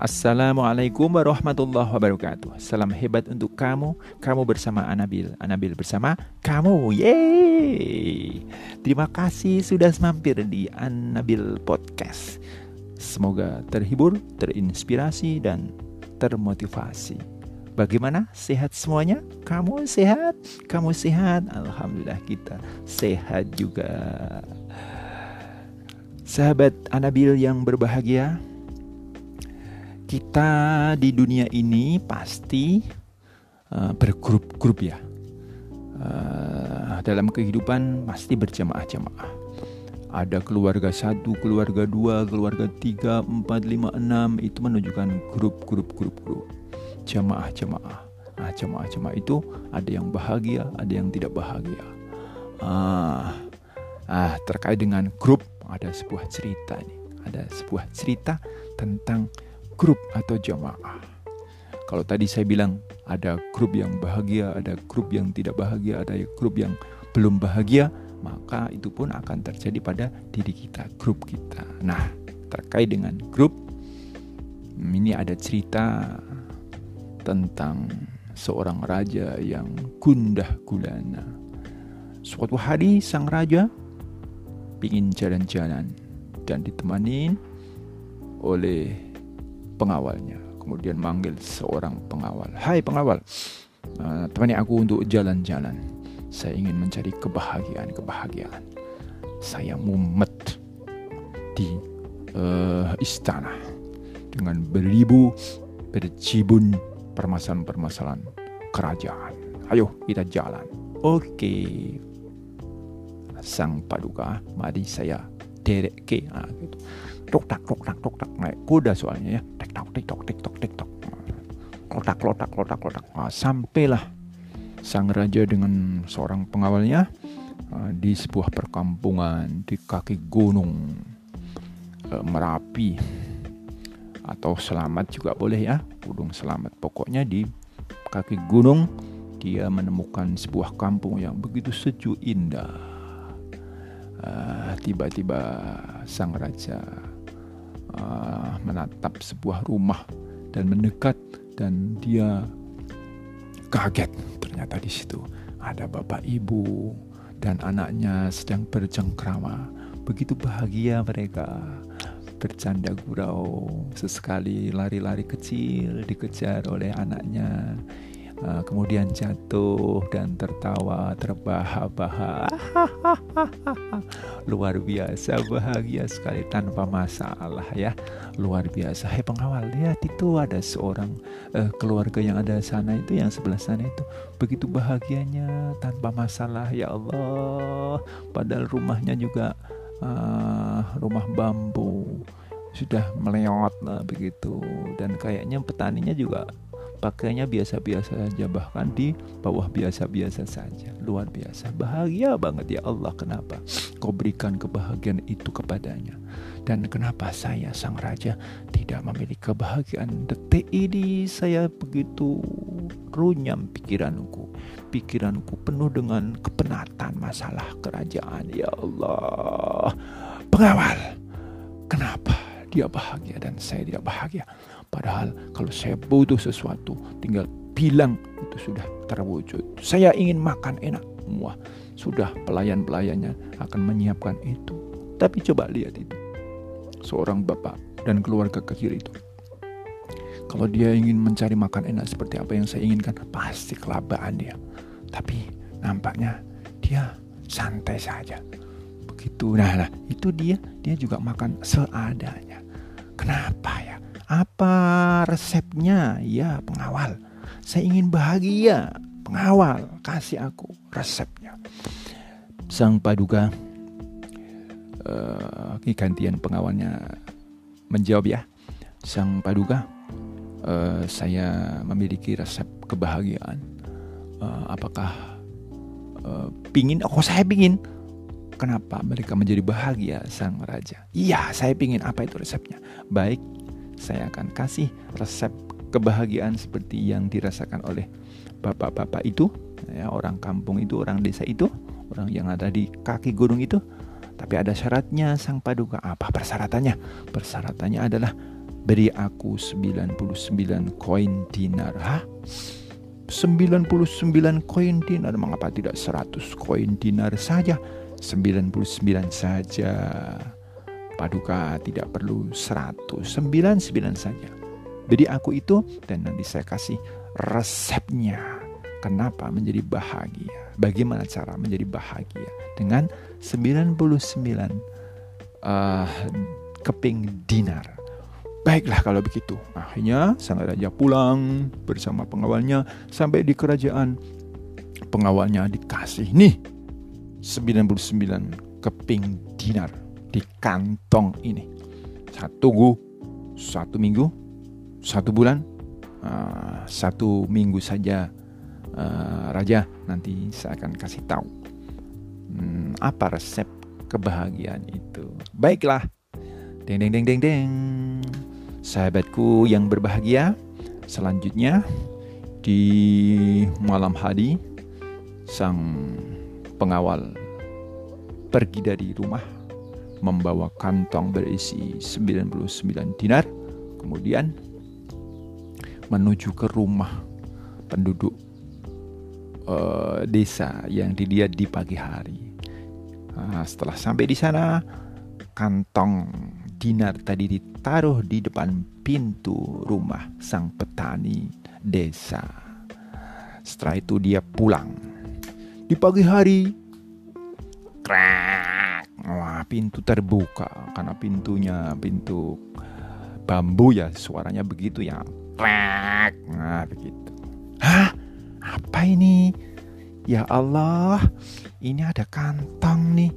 Assalamualaikum warahmatullahi wabarakatuh. Salam hebat untuk kamu. Kamu bersama Anabil. Anabil bersama kamu. Yeay. Terima kasih sudah mampir di Anabil Podcast. Semoga terhibur, terinspirasi, dan termotivasi. Bagaimana? Sehat semuanya? Kamu sehat? Kamu sehat? Alhamdulillah kita sehat juga. Sahabat Anabil yang berbahagia, kita di dunia ini pasti uh, bergrup-grup ya. Uh, dalam kehidupan pasti berjamaah-jamaah. Ada keluarga satu, keluarga dua, keluarga tiga, empat, lima, enam itu menunjukkan grup-grup grup-grup jamaah-jamaah. Nah, jamaah-jamaah itu ada yang bahagia, ada yang tidak bahagia. Ah, ah terkait dengan grup ada sebuah cerita nih. Ada sebuah cerita tentang grup atau jamaah. Kalau tadi saya bilang ada grup yang bahagia, ada grup yang tidak bahagia, ada grup yang belum bahagia, maka itu pun akan terjadi pada diri kita, grup kita. Nah, terkait dengan grup, ini ada cerita tentang seorang raja yang gundah gulana. Suatu hari sang raja ingin jalan-jalan dan ditemani oleh pengawalnya. Kemudian manggil seorang pengawal. Hai pengawal, uh, temani aku untuk jalan-jalan. Saya ingin mencari kebahagiaan-kebahagiaan. Saya mumet di uh, istana dengan beribu berjibun permasalahan-permasalahan kerajaan. Ayo kita jalan. Oke. Sang paduka, mari saya derek ke. Nah, gitu tok tak tok tak tok tak. Naik kuda soalnya ya. Tek tok tek tok tek tok tek tok. Klotak klotak klotak klotak. Nah, sampailah sang raja dengan seorang pengawalnya uh, di sebuah perkampungan di kaki gunung uh, merapi. Atau selamat juga boleh ya. Gunung selamat. Pokoknya di kaki gunung dia menemukan sebuah kampung yang begitu sejuk indah. Tiba-tiba uh, sang raja uh, menatap sebuah rumah dan mendekat dan dia kaget. Ternyata di situ ada bapak ibu dan anaknya sedang bercengkrama. Begitu bahagia mereka. Bercanda gurau. Sesekali lari-lari kecil dikejar oleh anaknya. Uh, kemudian jatuh dan tertawa terbahak-bahak luar biasa bahagia sekali tanpa masalah ya. Luar biasa. Hei pengawal lihat itu ada seorang uh, keluarga yang ada sana itu yang sebelah sana itu. Begitu bahagianya tanpa masalah ya Allah. Padahal rumahnya juga uh, rumah bambu. Sudah meleot lah begitu. Dan kayaknya petaninya juga pakainya biasa-biasa saja bahkan di bawah biasa-biasa saja. Luar biasa. Bahagia banget ya Allah kenapa kau berikan kebahagiaan itu kepadanya? Dan kenapa saya sang raja tidak memiliki kebahagiaan? Detik ini saya begitu runyam pikiranku. Pikiranku penuh dengan kepenatan masalah kerajaan ya Allah. Pengawal kenapa dia bahagia dan saya tidak bahagia Padahal kalau saya butuh sesuatu, tinggal bilang itu sudah terwujud. Saya ingin makan enak. Wah, sudah pelayan-pelayannya akan menyiapkan itu. Tapi coba lihat itu. Seorang bapak dan keluarga kecil itu. Kalau dia ingin mencari makan enak seperti apa yang saya inginkan, pasti kelabaan dia. Tapi nampaknya dia santai saja. Begitu. Nah, nah itu dia, dia juga makan seadanya. Kenapa ya? Apa resepnya? Ya, pengawal. Saya ingin bahagia. Pengawal, kasih aku resepnya. Sang paduka uh, gantian pengawalnya menjawab ya. Sang paduka, uh, saya memiliki resep kebahagiaan. Uh, apakah uh, pingin? Oh, saya pingin. Kenapa mereka menjadi bahagia sang raja? Iya, saya pingin. Apa itu resepnya? Baik, saya akan kasih resep kebahagiaan seperti yang dirasakan oleh bapak-bapak itu, ya, orang kampung itu, orang desa itu, orang yang ada di kaki gunung itu. Tapi ada syaratnya sang paduka. Apa persyaratannya? Persyaratannya adalah Beri aku 99 koin dinar. Hah? 99 koin dinar mengapa tidak 100 koin dinar saja 99 saja paduka tidak perlu 100 99 saja. Jadi aku itu dan nanti saya kasih resepnya kenapa menjadi bahagia? Bagaimana cara menjadi bahagia? Dengan 99 uh, keping dinar. Baiklah kalau begitu. Akhirnya sang raja pulang bersama pengawalnya sampai di kerajaan. Pengawalnya dikasih nih 99 keping dinar di kantong ini. Satu tunggu satu minggu, satu bulan, uh, satu minggu saja uh, raja nanti saya akan kasih tahu hmm, apa resep kebahagiaan itu. Baiklah, deng deng deng deng deng. Sahabatku yang berbahagia, selanjutnya di malam hari sang pengawal pergi dari rumah membawa kantong berisi 99 dinar kemudian menuju ke rumah penduduk uh, desa yang dilihat di pagi hari. Nah, setelah sampai di sana, kantong dinar tadi ditaruh di depan pintu rumah sang petani desa. Setelah itu dia pulang. Di pagi hari, krak, wah pintu terbuka karena pintunya pintu bambu ya suaranya begitu ya, krak, nah begitu. Hah, apa ini? Ya Allah, ini ada kantong nih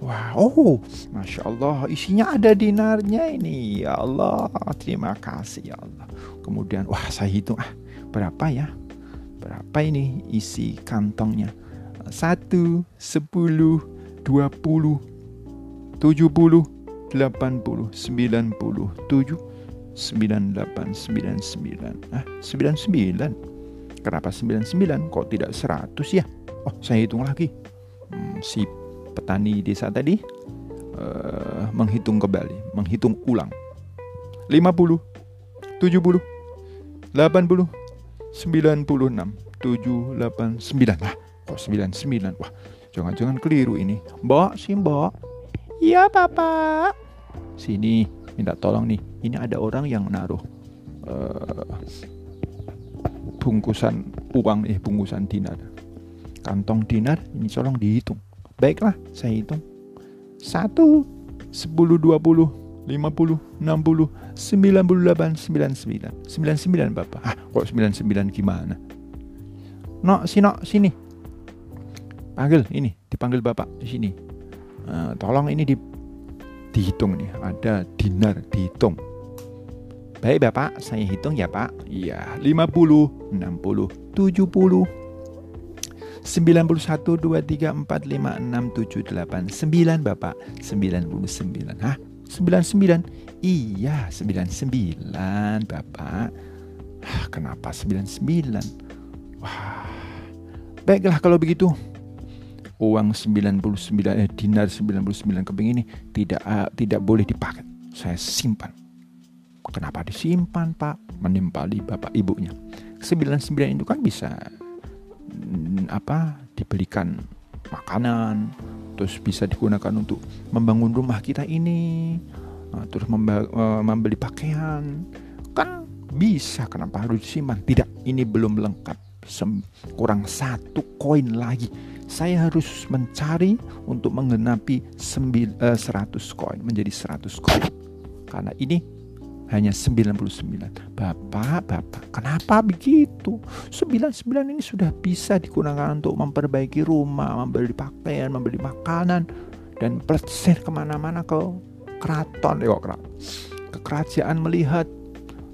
Wow, oh, masya Allah, isinya ada dinarnya ini. Ya Allah, terima kasih ya Allah. Kemudian, wah saya hitung ah berapa ya? Berapa ini isi kantongnya? Satu, sepuluh, dua puluh, tujuh puluh, delapan puluh, sembilan puluh, tujuh, sembilan delapan, sembilan sembilan. Ah, sembilan sembilan. Kenapa sembilan sembilan? Kok tidak seratus ya? Oh, saya hitung lagi. Hmm, sip petani desa tadi uh, menghitung kembali, menghitung ulang. 50, 70, 80, 96, 7, 8, 9. Nah, kok 99? Wah, jangan-jangan keliru ini. Mbak, si mbak. Iya, Papa. Sini, minta tolong nih. Ini ada orang yang naruh uh, bungkusan uang, eh bungkusan dinar. Kantong dinar, ini tolong dihitung Baiklah, saya hitung. 1, 10, 20, 50, 60, 98, 99. 99 Bapak. Ah, kok 99 gimana? No, sini, sini. Panggil ini, dipanggil Bapak di sini. Uh, tolong ini di dihitung nih, ada dinar dihitung. Baik Bapak, saya hitung ya Pak. Iya, 50, 60, 70, 91 2 3 4 5 6 7 8 9 Bapak. 99 Hah? 99 Iya 99 Bapak. Kenapa 99 Wah Baiklah kalau begitu Uang 99 eh, dinar 99 keping ini tidak uh, tidak boleh dipakai. Saya simpan. Kenapa disimpan, Pak? Menimpali bapak ibunya. 99 itu kan bisa apa dibelikan makanan terus bisa digunakan untuk membangun rumah kita ini nah, terus eh, membeli pakaian kan bisa kenapa harus disimpan tidak ini belum lengkap Sem kurang satu koin lagi saya harus mencari untuk menggenapi 100 eh, koin menjadi 100 koin karena ini hanya 99. Bapak, Bapak, kenapa begitu? 99 ini sudah bisa digunakan untuk memperbaiki rumah, membeli pakaian, membeli makanan, dan plesir ke mana-mana ke keraton, ya kok ke kerajaan melihat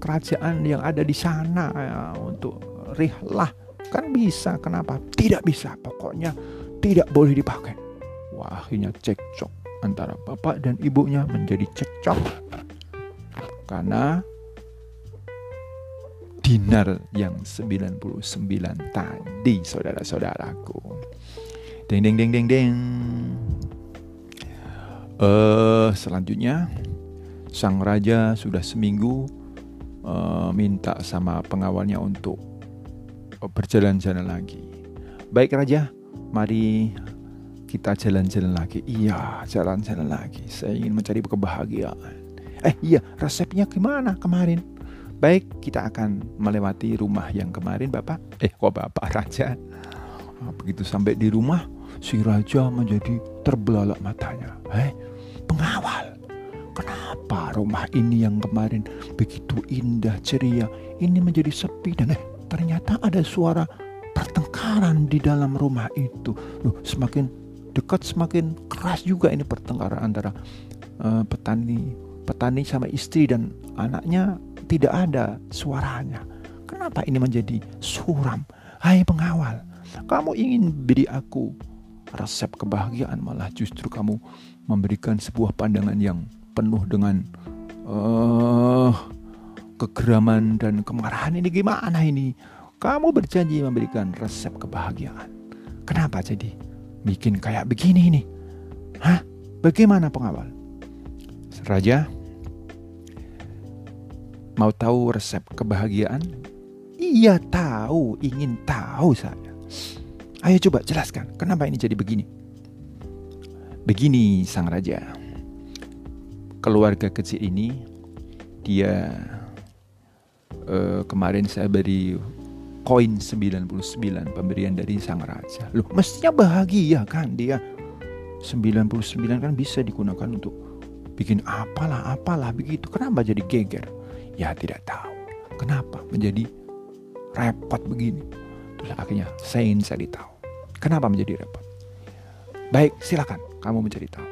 kerajaan yang ada di sana ya, untuk rihlah kan bisa kenapa tidak bisa pokoknya tidak boleh dipakai wah akhirnya cekcok antara bapak dan ibunya menjadi cekcok karena dinar yang 99 tadi saudara-saudaraku. Deng deng deng deng deng. Uh, selanjutnya sang raja sudah seminggu uh, minta sama pengawalnya untuk berjalan-jalan lagi. Baik raja, mari kita jalan-jalan lagi. Iya, jalan-jalan lagi. Saya ingin mencari kebahagiaan. Eh iya, resepnya gimana kemarin? Baik, kita akan melewati rumah yang kemarin Bapak. Eh, kok Bapak Raja? Nah, begitu sampai di rumah, si Raja menjadi terbelalak matanya. Eh, pengawal, kenapa rumah ini yang kemarin begitu indah, ceria, ini menjadi sepi dan eh, ternyata ada suara pertengkaran di dalam rumah itu. Loh, semakin dekat semakin keras juga ini pertengkaran antara uh, petani petani sama istri dan anaknya tidak ada suaranya. Kenapa ini menjadi suram? Hai pengawal, kamu ingin beri aku resep kebahagiaan malah justru kamu memberikan sebuah pandangan yang penuh dengan uh, kegeraman dan kemarahan ini gimana ini? Kamu berjanji memberikan resep kebahagiaan. Kenapa jadi bikin kayak begini ini? Hah? Bagaimana pengawal? Raja, Mau tahu resep kebahagiaan? Iya tahu, ingin tahu saya. Ayo coba jelaskan, kenapa ini jadi begini? Begini sang raja. Keluarga kecil ini dia uh, kemarin saya beri koin 99 pemberian dari sang raja. Loh, mestinya bahagia kan dia. 99 kan bisa digunakan untuk bikin apalah apalah begitu. Kenapa jadi geger? Ya tidak tahu. Kenapa menjadi repot begini? Terus akhirnya saya ingin cari tahu. Kenapa menjadi repot? Baik, silakan kamu mencari tahu.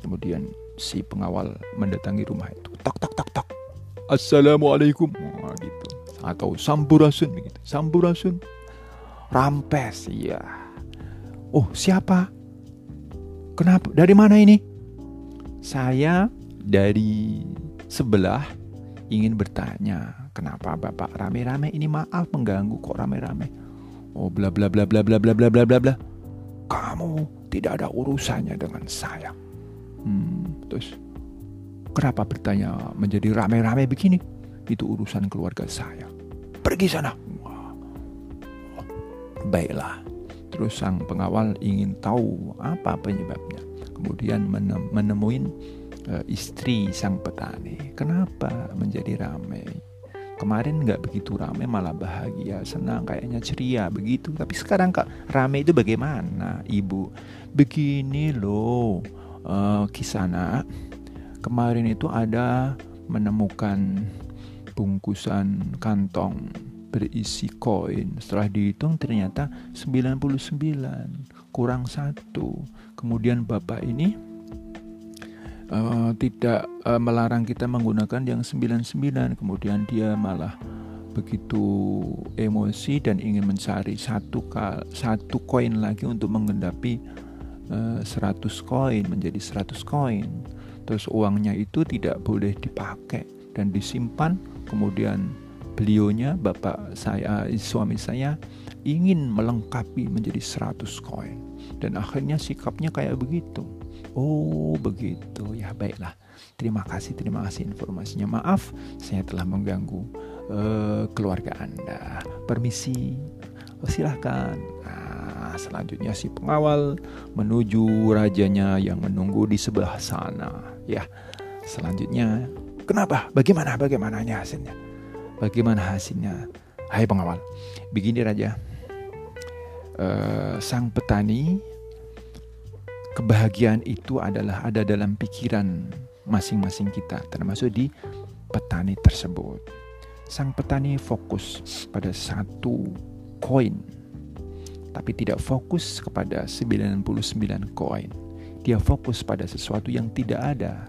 Kemudian si pengawal mendatangi rumah itu. Tok tok tok tok. Assalamualaikum. Atau sampurasun begitu. Sampurasun. Rampes, iya. Oh, siapa? Kenapa? Dari mana ini? Saya dari sebelah ingin bertanya, kenapa Bapak rame-rame ini maaf mengganggu kok rame-rame. Oh bla bla bla bla bla bla bla bla bla bla. Kamu tidak ada urusannya dengan saya. Hmm, terus kenapa bertanya menjadi rame-rame begini? Itu urusan keluarga saya. Pergi sana. Baiklah. Terus sang pengawal ingin tahu apa penyebabnya. Kemudian menemuin uh, istri sang petani. Kenapa menjadi ramai? Kemarin nggak begitu ramai, malah bahagia, senang, kayaknya ceria begitu. Tapi sekarang kak ramai itu bagaimana, ibu? Begini loh, uh, kisana. Kemarin itu ada menemukan bungkusan kantong berisi koin. Setelah dihitung ternyata 99 kurang satu. Kemudian bapak ini uh, tidak uh, melarang kita menggunakan yang 99 kemudian dia malah begitu emosi dan ingin mencari satu satu koin lagi untuk mengendapi uh, 100 koin menjadi 100 koin terus uangnya itu tidak boleh dipakai dan disimpan kemudian beliaunya bapak saya suami saya ingin melengkapi menjadi 100 koin dan akhirnya sikapnya kayak begitu Oh begitu ya baiklah. Terima kasih terima kasih informasinya. Maaf saya telah mengganggu uh, keluarga anda. Permisi. Oh, silahkan. Nah, selanjutnya si pengawal menuju rajanya yang menunggu di sebelah sana. Ya. Selanjutnya kenapa? Bagaimana? Bagaimananya hasilnya? Bagaimana hasilnya? Hai pengawal. Begini raja. Uh, sang petani kebahagiaan itu adalah ada dalam pikiran masing-masing kita, termasuk di petani tersebut. Sang petani fokus pada satu koin, tapi tidak fokus kepada 99 koin. Dia fokus pada sesuatu yang tidak ada,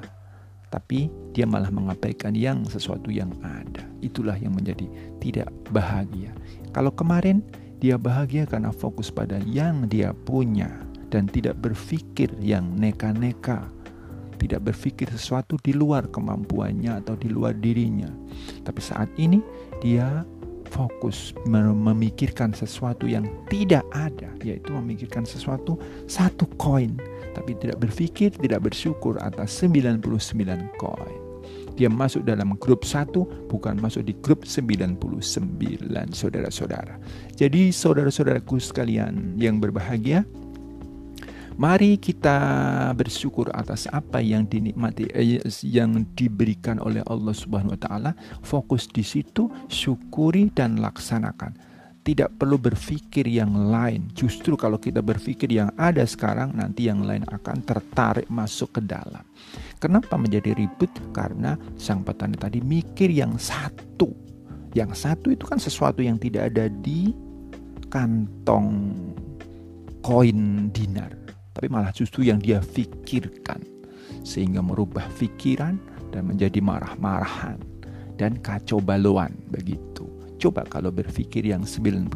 tapi dia malah mengabaikan yang sesuatu yang ada. Itulah yang menjadi tidak bahagia. Kalau kemarin dia bahagia karena fokus pada yang dia punya, dan tidak berpikir yang neka-neka, tidak berpikir sesuatu di luar kemampuannya atau di luar dirinya. Tapi saat ini dia fokus memikirkan sesuatu yang tidak ada, yaitu memikirkan sesuatu satu koin, tapi tidak berpikir, tidak bersyukur atas 99 koin. Dia masuk dalam grup satu, bukan masuk di grup 99 saudara-saudara. Jadi saudara-saudaraku sekalian yang berbahagia, Mari kita bersyukur atas apa yang dinikmati eh, yang diberikan oleh Allah Subhanahu wa taala. Fokus di situ, syukuri dan laksanakan. Tidak perlu berpikir yang lain. Justru kalau kita berpikir yang ada sekarang, nanti yang lain akan tertarik masuk ke dalam. Kenapa menjadi ribut? Karena sang petani tadi mikir yang satu. Yang satu itu kan sesuatu yang tidak ada di kantong koin dinar tapi malah justru yang dia pikirkan sehingga merubah pikiran dan menjadi marah-marahan dan kacau baluan begitu. Coba kalau berpikir yang 99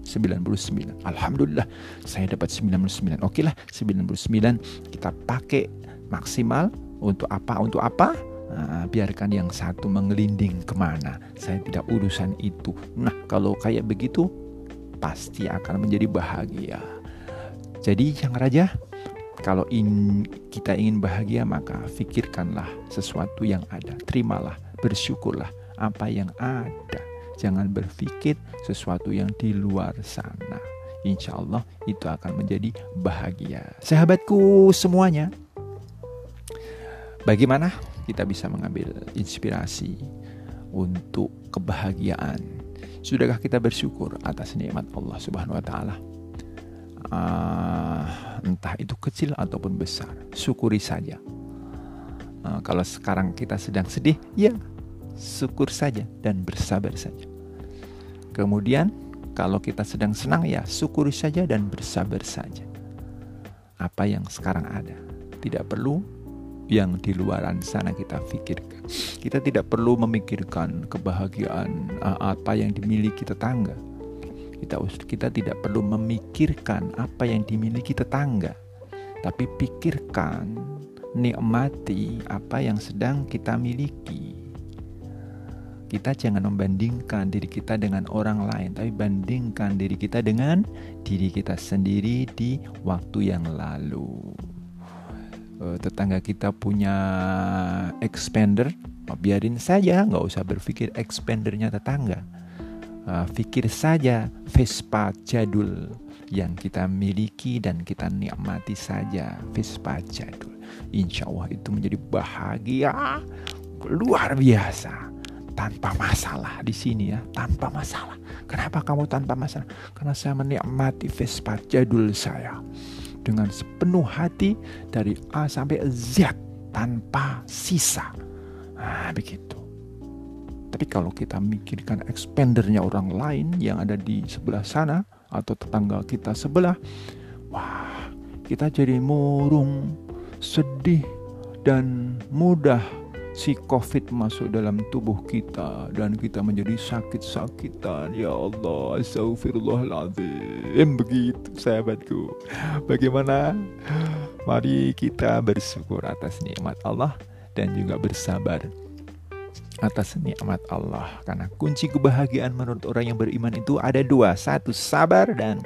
99. Alhamdulillah saya dapat 99. Oke lah 99 kita pakai maksimal untuk apa? Untuk apa? Nah, biarkan yang satu mengelinding ke mana. Saya tidak urusan itu. Nah kalau kayak begitu pasti akan menjadi bahagia. Jadi yang raja, kalau in, kita ingin bahagia maka fikirkanlah sesuatu yang ada. Terimalah, bersyukurlah apa yang ada. Jangan berpikir sesuatu yang di luar sana. Insya Allah itu akan menjadi bahagia. Sahabatku semuanya, bagaimana kita bisa mengambil inspirasi untuk kebahagiaan? Sudahkah kita bersyukur atas nikmat Allah Subhanahu wa taala? uh, entah itu kecil ataupun besar, syukuri saja. Uh, kalau sekarang kita sedang sedih, ya syukur saja dan bersabar saja. Kemudian kalau kita sedang senang ya syukuri saja dan bersabar saja. Apa yang sekarang ada, tidak perlu yang di luaran sana kita pikirkan. Kita tidak perlu memikirkan kebahagiaan uh, apa yang dimiliki tetangga kita kita tidak perlu memikirkan apa yang dimiliki tetangga, tapi pikirkan nikmati apa yang sedang kita miliki. Kita jangan membandingkan diri kita dengan orang lain, tapi bandingkan diri kita dengan diri kita sendiri di waktu yang lalu. Eh, tetangga kita punya expander, biarin saja, nggak usah berpikir expandernya tetangga uh, pikir saja Vespa jadul yang kita miliki dan kita nikmati saja Vespa jadul. Insya Allah itu menjadi bahagia luar biasa tanpa masalah di sini ya tanpa masalah. Kenapa kamu tanpa masalah? Karena saya menikmati Vespa jadul saya dengan sepenuh hati dari A sampai Z tanpa sisa. Nah, begitu. Tapi kalau kita mikirkan expandernya orang lain yang ada di sebelah sana atau tetangga kita sebelah, wah, kita jadi murung, sedih dan mudah si COVID masuk dalam tubuh kita dan kita menjadi sakit-sakitan. Ya Allah, astagfirullahaladzim. Begitu sahabatku. Bagaimana? Mari kita bersyukur atas nikmat Allah dan juga bersabar atas nikmat Allah. Karena kunci kebahagiaan menurut orang yang beriman itu ada dua. Satu, sabar dan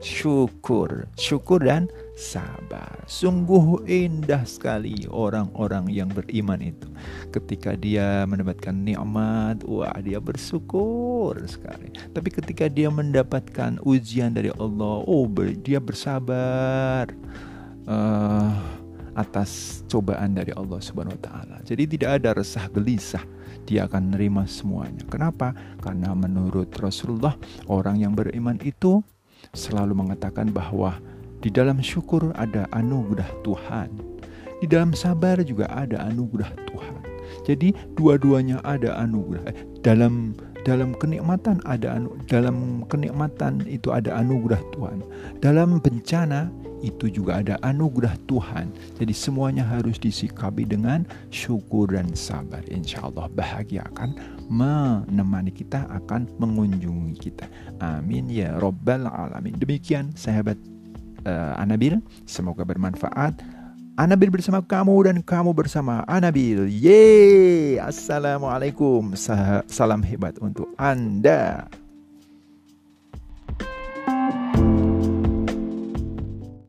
syukur. Syukur dan sabar. Sungguh indah sekali orang-orang yang beriman itu. Ketika dia mendapatkan nikmat, wah dia bersyukur sekali. Tapi ketika dia mendapatkan ujian dari Allah, oh dia bersabar. Uh, atas cobaan dari Allah Subhanahu wa taala. Jadi tidak ada resah gelisah dia akan menerima semuanya. Kenapa? Karena menurut Rasulullah, orang yang beriman itu selalu mengatakan bahwa di dalam syukur ada anugerah Tuhan. Di dalam sabar juga ada anugerah Tuhan. Jadi dua-duanya ada anugerah. Dalam dalam kenikmatan ada anu, dalam kenikmatan itu ada anugerah Tuhan. Dalam bencana itu juga ada anugerah Tuhan. Jadi semuanya harus disikapi dengan syukur dan sabar. Insya Allah bahagia akan menemani kita, akan mengunjungi kita. Amin ya Rabbal Alamin. Demikian sahabat uh, Anabil. Semoga bermanfaat. Anabil bersama kamu dan kamu bersama Anabil. Yeay! Assalamualaikum. Salam hebat untuk Anda.